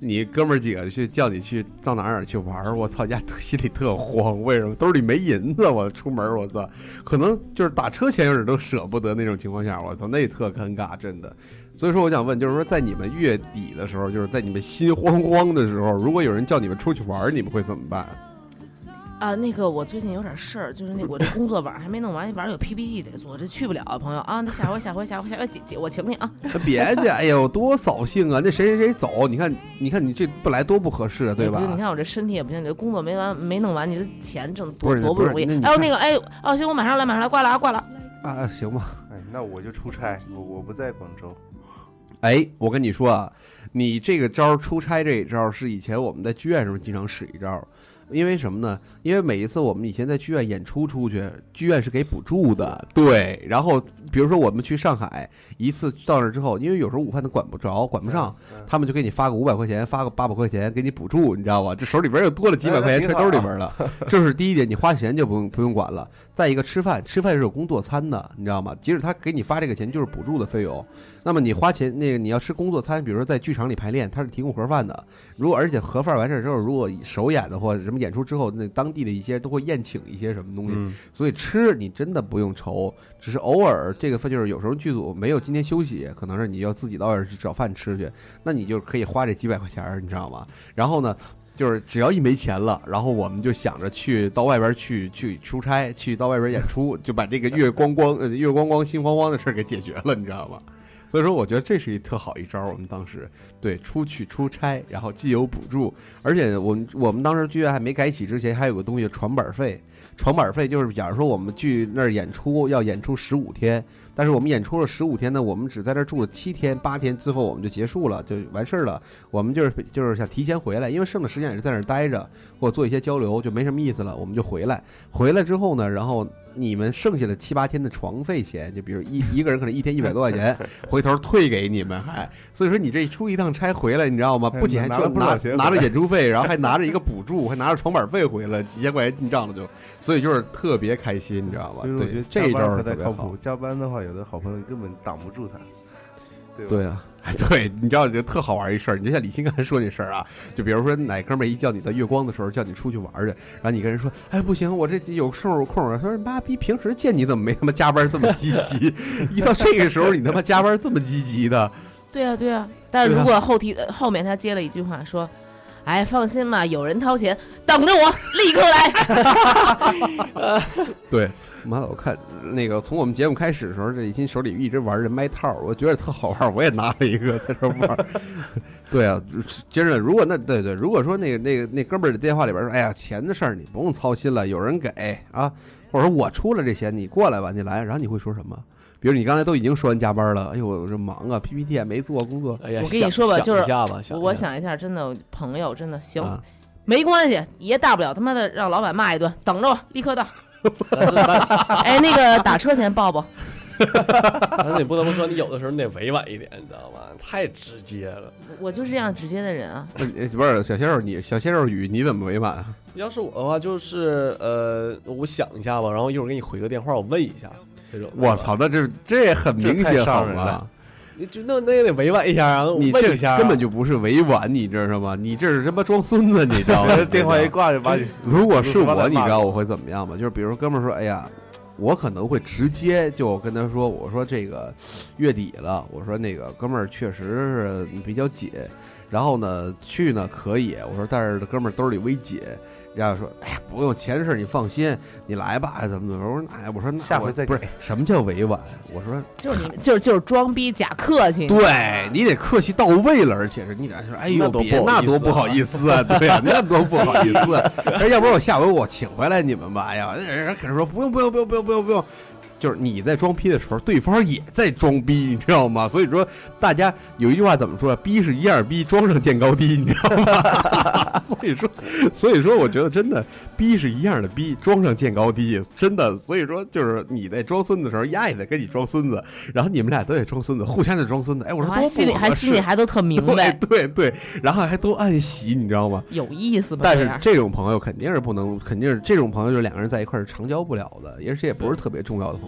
你哥们儿几个去叫你去到哪儿哪去玩儿，我操，家心里特慌，为什么兜里没银子？我出门，我操，可能就是打车钱有点都舍不得那种情况下，我操，那特尴尬，真的。所以说，我想问，就是说，在你们月底的时候，就是在你们心慌慌的时候，如果有人叫你们出去玩儿，你们会怎么办？啊，那个我最近有点事儿，就是那我这工作晚上还没弄完，晚上有 PPT 得做，这去不了啊，朋友啊，那下回下回下回下回姐姐我请你啊。别介，哎呦，多扫兴啊！那谁谁谁走，你看，你看你这不来多不合适啊，对吧？你看我这身体也不行，你这工作没完没弄完，你这钱挣多多不容易。哎呦那个哎哦行，我马上来马上来，挂了啊挂了。啊，行吧。哎，那我就出差，我我不在广州。哎，我跟你说啊，你这个招儿出差这一招儿是以前我们在剧院时候经常使一招儿，因为什么呢？因为每一次我们以前在剧院演出出去，剧院是给补助的，对。然后比如说我们去上海一次到那之后，因为有时候午饭他管不着，管不上，嗯，他们就给你发个五百块钱，发个八百块钱给你补助，你知道吧？这手里边又多了几百块钱揣兜里边了，这是第一点，你花钱就不用不用管了。再一个吃饭，吃饭是有工作餐的，你知道吗？即使他给你发这个钱，就是补助的费用。那么你花钱那个你要吃工作餐，比如说在剧场里排练，他是提供盒饭的。如果而且盒饭完事儿之后，如果首演的或者什么演出之后，那当地的一些都会宴请一些什么东西，嗯，所以吃你真的不用愁，只是偶尔这个饭就是有时候剧组没有今天休息，可能是你要自己到外边去找饭吃去，那你就可以花这几百块钱儿，你知道吗？然后呢，就是只要一没钱了，然后我们就想着去到外边去去出差，去到外边演出，就把这个月光光月光光心慌慌的事儿给解决了，你知道吗？所以说，我觉得这是一特好一招。我们当时对出去出差，然后既有补助，而且我们我们当时剧院还没改起之前，还有个东西床板费。床板费就是，假如说我们去那儿演出，要演出十五天，但是我们演出了十五天呢，我们只在这儿住了七天八天，之后我们就结束了，就完事儿了。我们就是就是想提前回来，因为剩的时间也是在那儿待着或做一些交流，就没什么意思了，我们就回来。回来之后呢，然后你们剩下的七八天的床费钱，就比如一一个人可能一天一百多块钱，回头退给你们，还所以说你这出一趟差回来，你知道吗？不仅还赚拿不少钱拿着演出费，然后还拿着一个补助，还拿着床板费回来，几千块钱进账了就，所以就是特别开心，你知道吗所以？我觉对，这一招儿特别靠谱。。加班的话，有的好朋友根本挡不住他？对啊，哎，对，你知道就特好玩一事儿，你就像李欣刚才说那事儿啊，就比如说哪哥们儿一叫你在月光的时候叫你出去玩去，然后你跟人说，哎不行，我这有空有空啊，他说妈逼，平时见你怎么没他妈加班这么积极，一到这个时候你他妈加班这么积极的，对啊，对啊。但是如果后提呃后面他接了一句话说：“哎，放心吧，有人掏钱，等着我，立刻来。对，妈的，我看那个从我们节目开始的时候，这李欣手里一直玩着麦套，我觉得特好玩，我也拿了一个在这玩。对啊，接着，如果那对对，如果说那个那个那哥们儿的电话里边说，哎呀，钱的事儿你不用操心了，有人给啊，或者说我出了这钱，你过来吧，你来，然后你会说什么？比如你刚才都已经说完加班了，哎呦，我这忙啊，PPT 也没做，工作哎呀，我跟你说吧就是我想一下，真的朋友真的行，啊，没关系，爷大不了他妈的让老板骂一顿，等着我，立刻到。哎，那个打车钱报报。但是你不得不说，你有的时候你得委婉一点，你知道吗？太直接了。我就是这样直接的人啊。不是小鲜肉，你小鲜肉语你怎么委婉啊？要是我的话，就是呃，我想一下吧，然后一会儿给你回个电话，我问一下这种。我操，，那这这也很明显好吗？你就那那也得委婉一下啊，你这问一下啊、根本就不是委婉，你知道吗？你这是他妈装孙子，你知道吗？这 电话一挂就把你。如果是我，你知道我我会怎么样吗？就是比如说哥们儿说，哎呀，我可能会直接就跟他说，我说这个月底了，我说那个哥们儿确实是比较紧，然后呢去呢可以，我说但是哥们儿兜里微紧。然后说，哎呀，不用钱的事儿，你放心，你来吧，怎么怎么？我说，哎，我说那下回再不是什么叫委婉？我说 就是你，就是就是装逼假客气。对你得客气到位了，而且是你得说，哎呦那多别不好意思那多不好意思啊，对呀，那多不好意思啊。哎要不然我下回我请回来你们吧。哎呀，人家可是说不用不用不用不用不用不用，就是你在装逼的时候，对方也在装逼，你知道吗？所以说大家有一句话怎么说？逼是一样逼，装上见高低，你知道吗？所以说，所以说我觉得真的逼是一样的逼，装上见高低，真的。所以说就是你在装孙子的时候，丫也在跟你装孙子，然后你们俩都得装孙子，互相在装孙子。哎，我说多心里还心里还都特明白，对对对，然后还都暗喜，你知道吗？有意思吧？但是这种朋友肯定是不能，肯定是这种朋友，就是两个人在一块儿是长交不了的，而且也不是特别重要的朋友。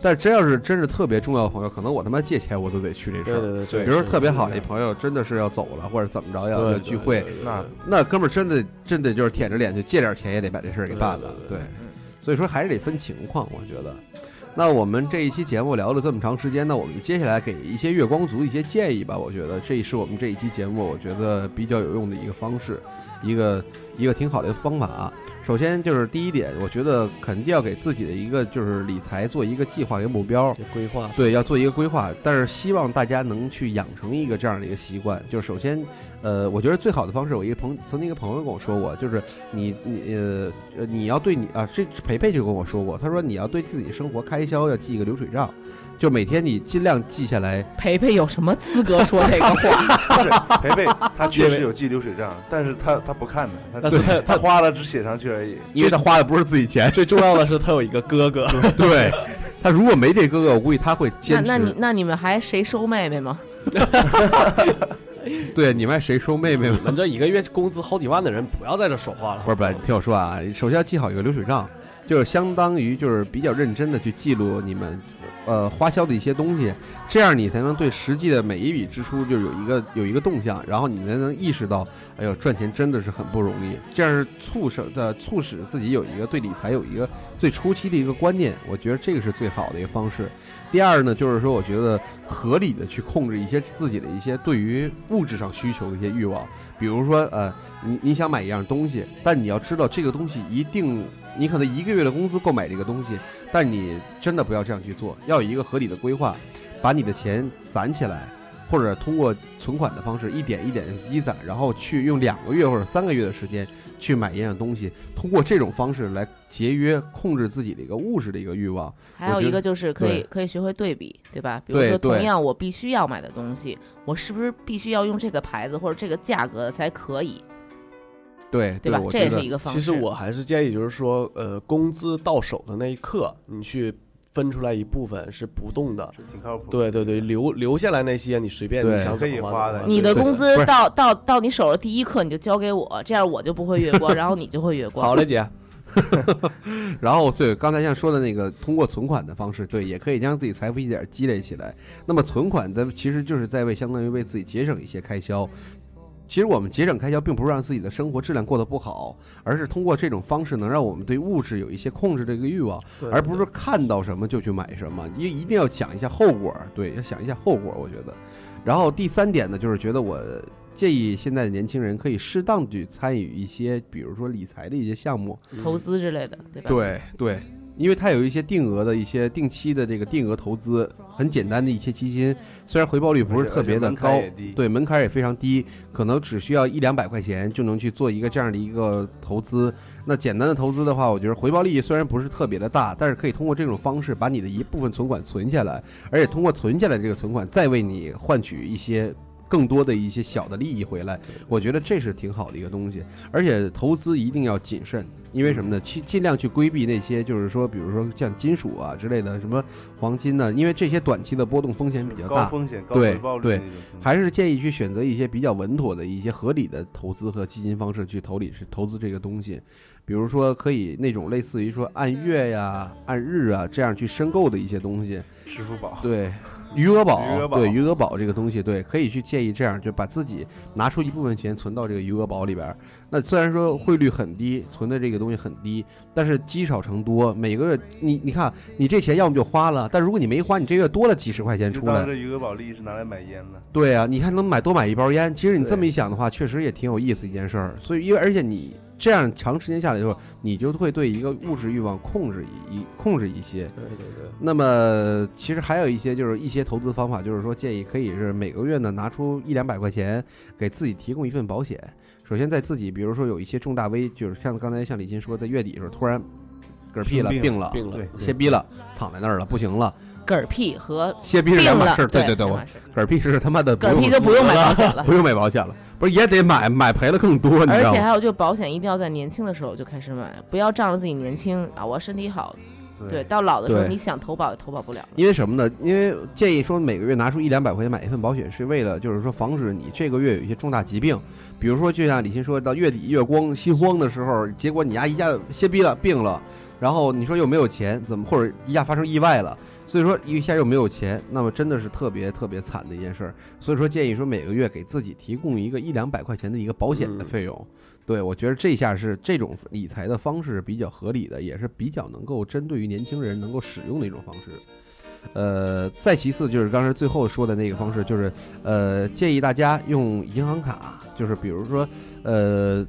但真要是真是特别重要的朋友，可能我他妈借钱我都得去这事儿。对对对对，比如说特别好的朋友，真的是要走了，或者怎么着要要聚会，那那哥们儿真的真的就是舔着脸就借点钱也得把这事儿给办了。对所以说还是得分情况，我觉得。那我们这一期节目聊了这么长时间，那我们接下来给一些月光族一些建议吧。我觉得这是我们这一期节目我觉得比较有用的一个方式，一个一个挺好的一个方法。首先就是第一点，我觉得肯定要给自己的一个就是理财做一个计划、一个目标。规划对，要做一个规划，但是希望大家能去养成一个这样的一个习惯。就是首先，呃，我觉得最好的方式，我一个朋曾经一个朋友跟我说过，就是你你呃呃你要对你啊，这培培就跟我说过，他说你要对自己生活开销要记一个流水账，就每天你尽量记下来。培培有什么资格说这个话？不是培培，他确实有记流水账，但是他他不看的，他他他花了只写上去而已。因为他花的不是自己钱，最重要的是他有一个哥哥，对他如果没这哥哥，我估计他会那坚持。那你那你们还谁收妹妹吗？对你们爱谁收妹妹吗你？们这一个月工资好几万的人，不要在这说话了。不是不是，你听我说啊，首先要记好一个流水账，就是相当于就是比较认真的去记录你们呃花销的一些东西，这样你才能对实际的每一笔支出就有一个有一个动向，然后你才能意识到，哎呦赚钱真的是很不容易，这样是促使的促使自己有一个对理财有一个最初期的一个观念，我觉得这个是最好的一个方式。第二呢，就是说我觉得合理的去控制一些自己的一些对于物质上需求的一些欲望，比如说呃。你你想买一样东西，但你要知道这个东西一定，你可能一个月的工资购买这个东西，但你真的不要这样去做，要有一个合理的规划，把你的钱攒起来，或者通过存款的方式一点一点积攒，然后去用两个月或者三个月的时间去买一样东西，通过这种方式来节约控制自己的一个物质的一个欲望。还有一个就是可以可以学会对比，对吧？比如说同样我必须要买的东西，我是不是必须要用这个牌子或者这个价格的才可以？对对吧？这也是一个方式。其实我还是建议，就是说，呃，工资到手的那一刻，你去分出来一部分是不动的。是挺靠谱。对对对，留留下来那些，你随便你想怎么花的你的工资到到到你手的第一刻你就交给我，这样我就不会月光，然后你就会月光。好嘞，姐，然后对刚才像说的那个，通过存款的方式，对，也可以将自己财富一点积累起来。那么存款在其实就是在为相当于为自己节省一些开销。其实我们节省开销，并不是让自己的生活质量过得不好，而是通过这种方式能让我们对物质有一些控制的一个欲望，而不是看到什么就去买什么。因为一定要想一下后果，对，要想一下后果，我觉得。然后第三点呢，就是觉得我建议现在的年轻人可以适当去参与一些，比如说理财的一些项目，投资之类的，对吧？对对，因为它有一些定额的一些定期的这个定额投资，很简单的一些基金，虽然回报率不是特别的高，对门槛也非常低，可能只需要一两百块钱就能去做一个这样的一个投资。那简单的投资的话，我觉得回报率虽然不是特别的大，但是可以通过这种方式把你的一部分存款存下来，而且通过存下来这个存款再为你换取一些。更多的一些小的利益回来，我觉得这是挺好的一个东西。而且投资一定要谨慎，因为什么呢？去尽量去规避那些，就是说，比如说像金属啊之类的，什么黄金呢？因为这些短期的波动风险比较高大，风险、高对回报率对还是建议去选择一些比较稳妥的一些合理的投资和基金方式去投理是投资这个东西。比如说，可以那种类似于说按月呀、按日啊这样去申购的一些东西，支付宝。对，余额宝，余额宝对余额宝这个东西，对，可以去建议这样，就把自己拿出一部分钱存到这个余额宝里边儿。那虽然说汇率很低，存的这个东西很低，但是积少成多，每个月你你看，你这钱要么就花了，但如果你没花，你这月多了几十块钱出来，这余额宝利益是拿来买烟的。对啊，你看能买多买一包烟。其实你这么一想的话，确实也挺有意思一件事儿。所以，因为而且你这样长时间下来之后，你就会对一个物质欲望控制一一控制一些。对对对，那么其实还有一些就是一些投资方法，就是说建议可以是每个月呢拿出一两百块钱给自己提供一份保险。首先在自己比如说有一些重大危，就是像刚才像李金说，在月底的时候突然嗝屁了、病病了、病了，对歇逼了，躺在那儿了，不行了，嗝屁和歇逼是两码事儿。对对对，嗝屁是他妈的嗝屁就不用买保险了。不用买保险了，不是也得买，买赔了更多，你知道吗？而且还有，就保险一定要在年轻的时候就开始买，不要仗着自己年轻啊，我身体好，对，到老的时候你想投保也投保不了了。因为什么呢？因为建议说每个月拿出一两百块钱买一份保险，是为了就是说防止你这个月有一些重大疾病，比如说就像李欣说到月底月光心慌的时候，结果你丫一下歇逼了病了，然后你说又没有钱，怎么或者一下发生意外了，所以说一下又没有钱，那么真的是特别特别惨的一件事儿。所以说建议说每个月给自己提供一个一两百块钱的一个保险的费用。对，我觉得这下是这种理财的方式比较合理的，也是比较能够针对于年轻人能够使用的一种方式。呃，再其次就是刚才最后说的那个方式，就是呃，建议大家用银行卡，就是比如说呃，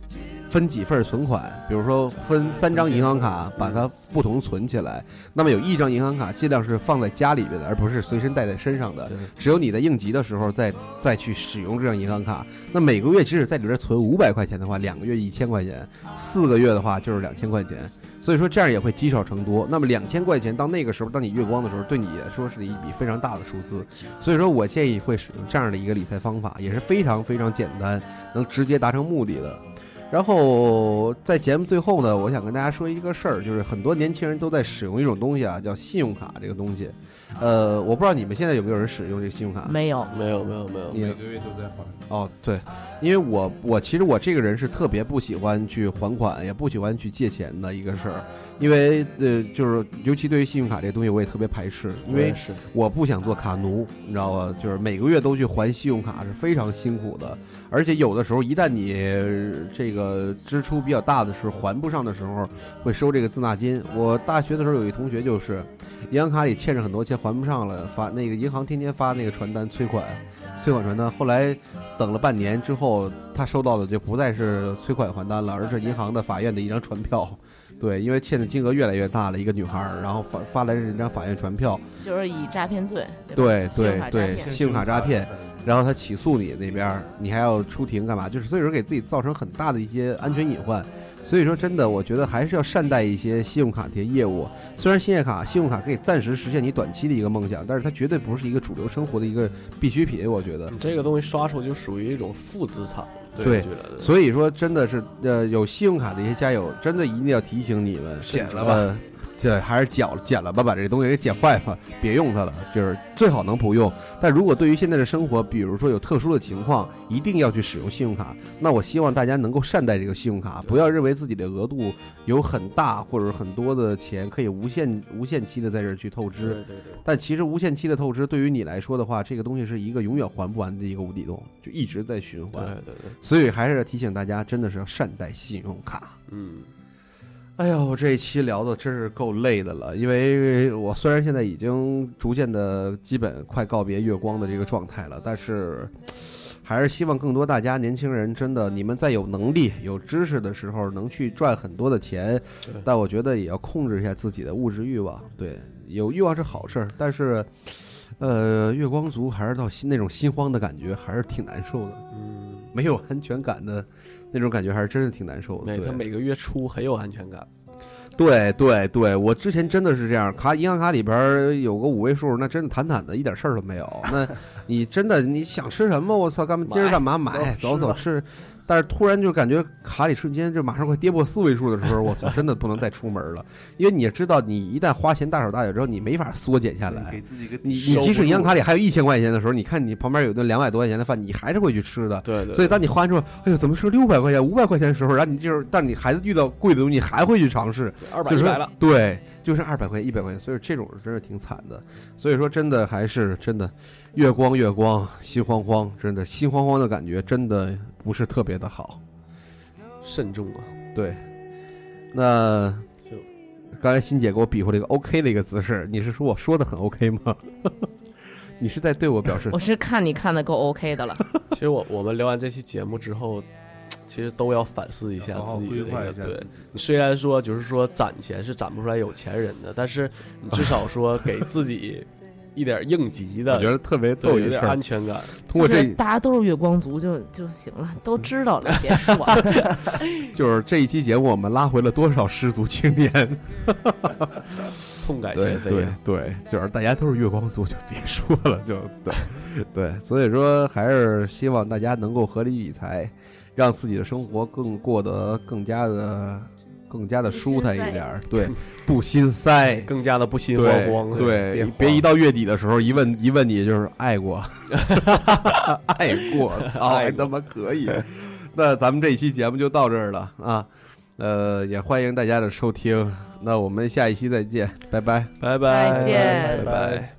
分几份存款，比如说分三张银行卡，把它不同存起来。那么有一张银行卡尽量是放在家里边的，而不是随身带在身上的。只有你在应急的时候再再去使用这张银行卡。那每个月即使在里边存五百块钱的话，两个月一千块钱，四个月的话就是两千块钱。所以说这样也会积少成多。那么两千块钱到那个时候，当你月光的时候，对你来说是一笔非常大的数字。所以说我建议会使用这样的一个理财方法，也是非常非常简单，能直接达成目的的。然后在节目最后呢，我想跟大家说一个事儿，就是很多年轻人都在使用一种东西啊，叫信用卡这个东西。呃，我不知道你们现在有没有人使用这个信用卡？没有，没有没有没有，你每个月都在还。哦，对，因为我我其实我这个人是特别不喜欢去还款，也不喜欢去借钱的一个事儿，因为呃，就是尤其对于信用卡这个东西，我也特别排斥，因为我不想做卡奴，你知道吧？就是每个月都去还信用卡是非常辛苦的，而且有的时候一旦你呃这个支出比较大的时候还不上的时候，会收这个滞纳金。我大学的时候有一同学就是，银行卡里欠着很多钱还不上了，发那个银行天天发那个传单催款，催款传单。后来等了半年之后，他收到的就不再是催款还单了，而是银行的法院的一张传票。对，因为欠的金额越来越大了，一个女孩儿，然后发发来是一张法院传票，就是以诈骗罪，对对对，信用卡诈骗，然后他起诉你那边儿，你还要出庭干嘛？就是所以说给自己造成很大的一些安全隐患。所以说真的，我觉得还是要善待一些信用卡这些业务。虽然信用卡信用卡可以暂时实现你短期的一个梦想，但是它绝对不是一个主流生活的一个必需品。我觉得你这个东西刷出就属于一种负资产，对所以说，真的是呃，有信用卡的一些家友，真的一定要提醒你们，减了吧。呃，这还是减了减了吧，把这东西给剪坏吧，别用它了，就是最好能不用。但如果对于现在的生活，比如说有特殊的情况，一定要去使用信用卡，那我希望大家能够善待这个信用卡，不要认为自己的额度有很大或者很多的钱可以无限 无限期的在这儿去透支。对对对，但其实无限期的透支对于你来说的话，这个东西是一个永远还不完的一个无底洞，就一直在循环。对对对，所以还是要提醒大家，真的是要善待信用卡。嗯，哎呦，这一期聊的真是够累的了，因为我虽然现在已经逐渐的基本快告别月光的这个状态了，但是还是希望更多大家年轻人真的，你们在有能力、有知识的时候，能去赚很多的钱，但我觉得也要控制一下自己的物质欲望。对，有欲望是好事儿，但是。呃，月光族还是到心那种心慌的感觉，还是挺难受的。嗯，没有安全感的那种感觉，还是真的挺难受的。对，对他每个月初很有安全感。对对对，我之前真的是这样，卡银行卡里边有个五位数，那真的坦坦的一点事儿都没有。那 你真的你想吃什么？我操，干嘛今儿干嘛买？走走吃。但是突然就感觉卡里瞬间就马上快跌破四位数的时候，我操，真的不能再出门了，因为你也知道，你一旦花钱大手大脚之后，你没法缩减下来给。自己个你你即使银行卡里里还有一千块钱的时候，你看你旁边有顿两百多块钱的饭，你还是会去吃的。对对，所以当你花完之后，哎呦，怎么是六百块钱、五百块钱的时候，然后你就是，但你还遇到贵的东西，你还会去尝试，二百了。对，就是二百块钱、一百块钱，所以这种真是挺惨的。所以说，真的还是真的，月光月光，心慌慌，真的心慌慌的感觉，真的不是特别的好。慎重啊！对，那就刚才欣姐给我比划了一个 OK 的一个姿势，你是说我说的很 OK 吗？你是在对我表示我是看你看的够 OK 的了。其实我我们聊完这期节目之后，其实都要反思一下自己的那个。对虽然说就是说攒钱是攒不出来有钱人的，但是你至少说 给自己一点应急的，我觉得特别对有点安全感。通过这大家都是月光族就就行了，都知道了，别说了。就是这一期节目，我们拉回了多少失足青年？痛改对对前非对。对，就是大家都是月光族，就别说了，就对对，所以说还是希望大家能够合理理财，让自己的生活更过得更加的更加的舒坦一点儿，对，不心塞。更加的不心慌慌，对，别别一到到月底的时候一问一问你就是爱过，爱过，操，还他妈可以。那咱们这一期节目就到这儿了啊，呃，也欢迎大家的收听，那我们下一期再见，拜拜。拜拜，再见拜拜。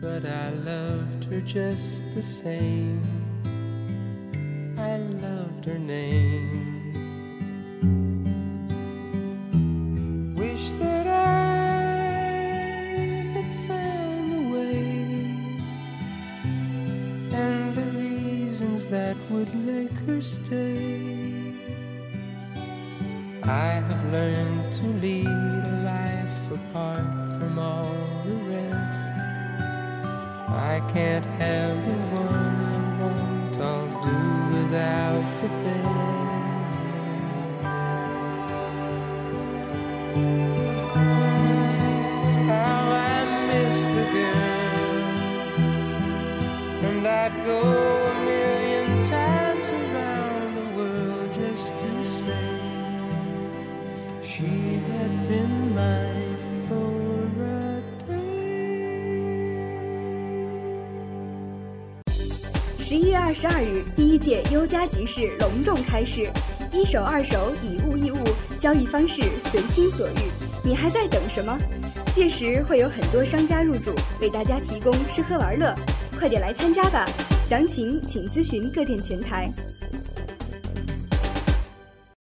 but I loved her just the same. I loved her name. Wish that I had found a way and the reasons that would make her stay. I have learned to lead a life apart from all the rest. I can't have the one without the best. 十二日，第一届优家集市隆重开市，一手二手以物易物，交易方式随心所欲，你还在等什么？届时会有很多商家入驻，为大家提供吃喝玩乐，快点来参加吧！详情请咨询各店前台。